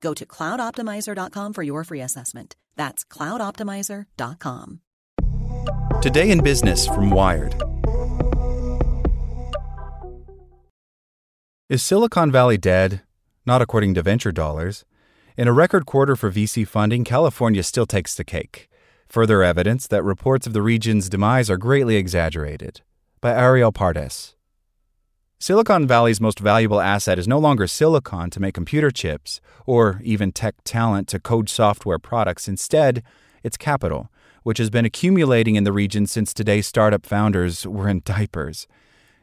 Go to cloudoptimizer.com for your free assessment. That's cloudoptimizer.com. Today in Business from Wired. Is Silicon Valley dead? Not according to venture dollars. In a record quarter for VC funding, California still takes the cake. Further evidence that reports of the region's demise are greatly exaggerated. By Arielle Pardes. Silicon Valley's most valuable asset is no longer silicon to make computer chips or even tech talent to code software products. Instead, it's capital, which has been accumulating in the region since today's startup founders were in diapers.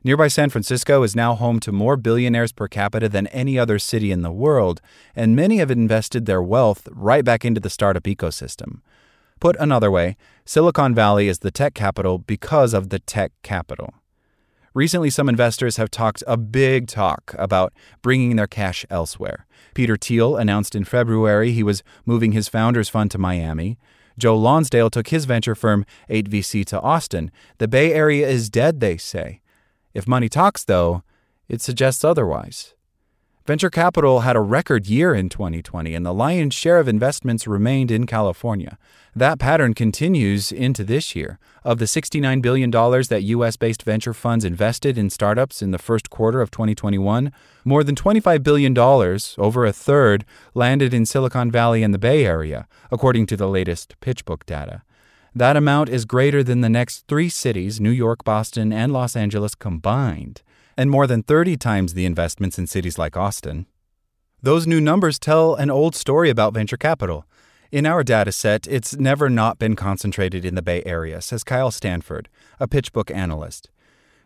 Nearby San Francisco is now home to more billionaires per capita than any other city in the world, and many have invested their wealth right back into the startup ecosystem. Put another way, Silicon Valley is the tech capital because of the tech capital. Recently, some investors have talked a big talk about bringing their cash elsewhere. Peter Thiel announced in February he was moving his founders fund to Miami. Joe Lonsdale took his venture firm 8VC to Austin. The Bay Area is dead, they say. If money talks, though, it suggests otherwise. Venture capital had a record year in 2020, and the lion's share of investments remained in California. That pattern continues into this year. Of the $69 billion that U.S. based venture funds invested in startups in the first quarter of 2021, more than $25 billion, over a third, landed in Silicon Valley and the Bay Area, according to the latest PitchBook data. That amount is greater than the next three cities, New York, Boston, and Los Angeles combined and more than 30 times the investments in cities like Austin. Those new numbers tell an old story about venture capital. In our data set, it's never not been concentrated in the Bay Area, says Kyle Stanford, a PitchBook analyst.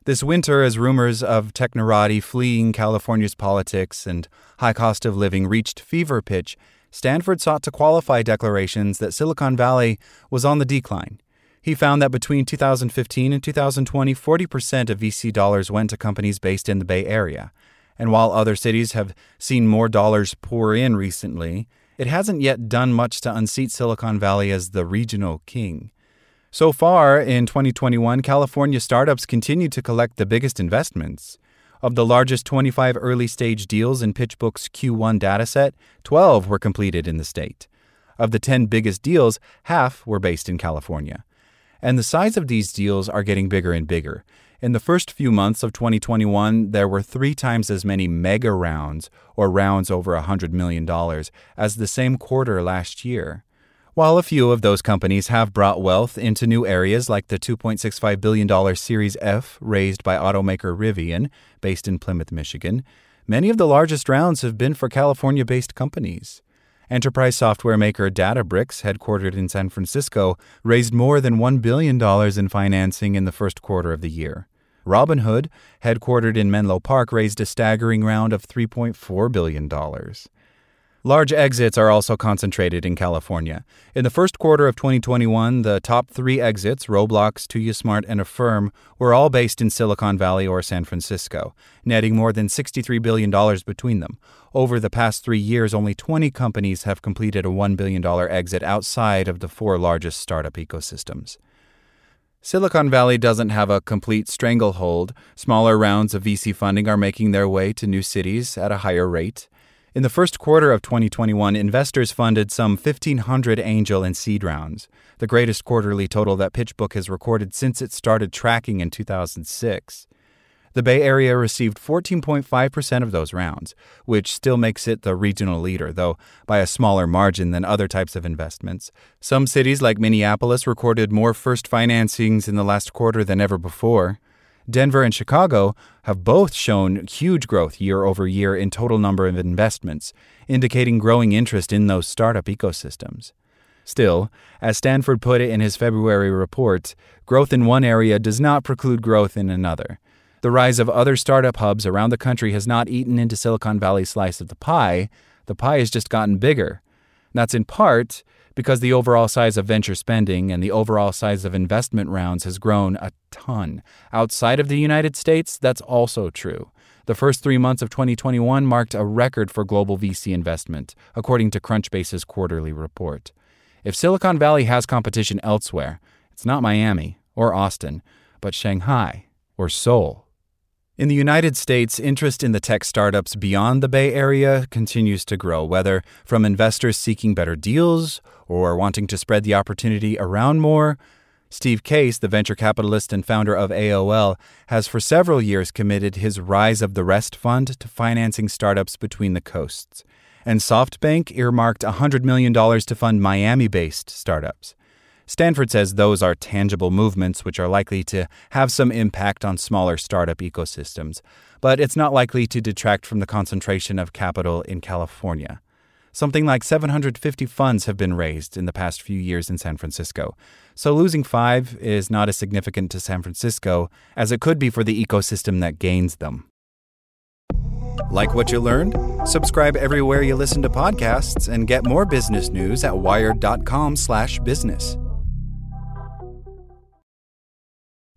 This winter, as rumors of technorati fleeing California's politics and high cost of living reached fever pitch, Stanford sought to qualify declarations that Silicon Valley was on the decline he found that between 2015 and 2020, 40% of VC dollars went to companies based in the Bay Area. And while other cities have seen more dollars pour in recently, it hasn't yet done much to unseat Silicon Valley as the regional king. So far in 2021, California startups continue to collect the biggest investments. Of the largest 25 early stage deals in PitchBook's Q1 dataset, 12 were completed in the state. Of the 10 biggest deals, half were based in California. And the size of these deals are getting bigger and bigger. In the first few months of 2021, there were three times as many mega rounds, or rounds over $100 million, as the same quarter last year. While a few of those companies have brought wealth into new areas like the $2.65 billion Series F raised by automaker Rivian, based in Plymouth, Michigan, many of the largest rounds have been for California based companies. Enterprise software maker Databricks, headquartered in San Francisco, raised more than $1 billion in financing in the first quarter of the year. Robinhood, headquartered in Menlo Park, raised a staggering round of $3.4 billion. Large exits are also concentrated in California. In the first quarter of 2021, the top three exits, Roblox, TuyaSmart, and Affirm, were all based in Silicon Valley or San Francisco, netting more than $63 billion between them. Over the past three years, only 20 companies have completed a $1 billion exit outside of the four largest startup ecosystems. Silicon Valley doesn't have a complete stranglehold. Smaller rounds of VC funding are making their way to new cities at a higher rate. In the first quarter of 2021, investors funded some 1,500 angel and seed rounds, the greatest quarterly total that PitchBook has recorded since it started tracking in 2006. The Bay Area received 14.5% of those rounds, which still makes it the regional leader, though by a smaller margin than other types of investments. Some cities, like Minneapolis, recorded more first financings in the last quarter than ever before. Denver and Chicago have both shown huge growth year over year in total number of investments, indicating growing interest in those startup ecosystems. Still, as Stanford put it in his February report, growth in one area does not preclude growth in another. The rise of other startup hubs around the country has not eaten into Silicon Valley's slice of the pie. The pie has just gotten bigger. That's in part because the overall size of venture spending and the overall size of investment rounds has grown a ton. Outside of the United States, that's also true. The first three months of 2021 marked a record for global VC investment, according to Crunchbase's quarterly report. If Silicon Valley has competition elsewhere, it's not Miami or Austin, but Shanghai or Seoul. In the United States, interest in the tech startups beyond the Bay Area continues to grow, whether from investors seeking better deals or wanting to spread the opportunity around more. Steve Case, the venture capitalist and founder of AOL, has for several years committed his Rise of the Rest fund to financing startups between the coasts. And SoftBank earmarked $100 million to fund Miami based startups. Stanford says those are tangible movements which are likely to have some impact on smaller startup ecosystems, but it's not likely to detract from the concentration of capital in California. Something like 750 funds have been raised in the past few years in San Francisco, so losing five is not as significant to San Francisco as it could be for the ecosystem that gains them. Like what you learned? Subscribe everywhere you listen to podcasts and get more business news at wired.com/business.